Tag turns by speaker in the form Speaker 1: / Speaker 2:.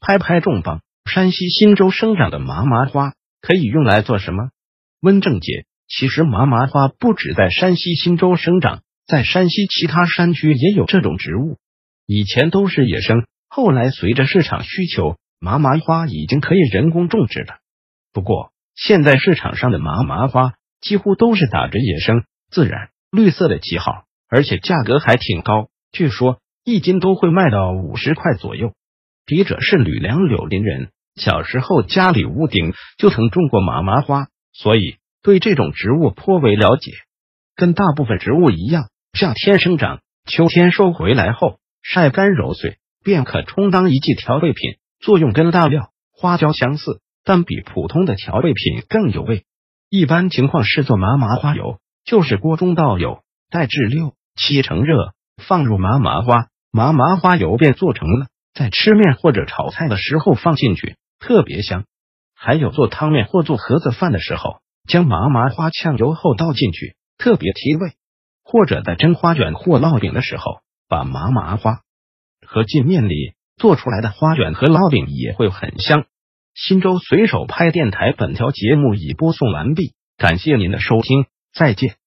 Speaker 1: 拍拍重磅。山西忻州生长的麻麻花可以用来做什么？温正杰，其实麻麻花不止在山西忻州生长，在山西其他山区也有这种植物。以前都是野生，后来随着市场需求，麻麻花已经可以人工种植了。不过现在市场上的麻麻花几乎都是打着野生、自然、绿色的旗号，而且价格还挺高，据说。一斤都会卖到五十块左右。笔者是吕梁柳林人，小时候家里屋顶就曾种过麻麻花，所以对这种植物颇为了解。跟大部分植物一样，夏天生长，秋天收回来后晒干揉碎，便可充当一剂调味品，作用跟大料、花椒相似，但比普通的调味品更有味。一般情况是做麻麻花油，就是锅中倒油，待至六七成热，放入麻麻花。麻麻花油便做成了，在吃面或者炒菜的时候放进去，特别香。还有做汤面或做盒子饭的时候，将麻麻花炝油后倒进去，特别提味。或者在蒸花卷或烙饼的时候，把麻麻花和进面里，做出来的花卷和烙饼也会很香。新州随手拍电台本条节目已播送完毕，感谢您的收听，再见。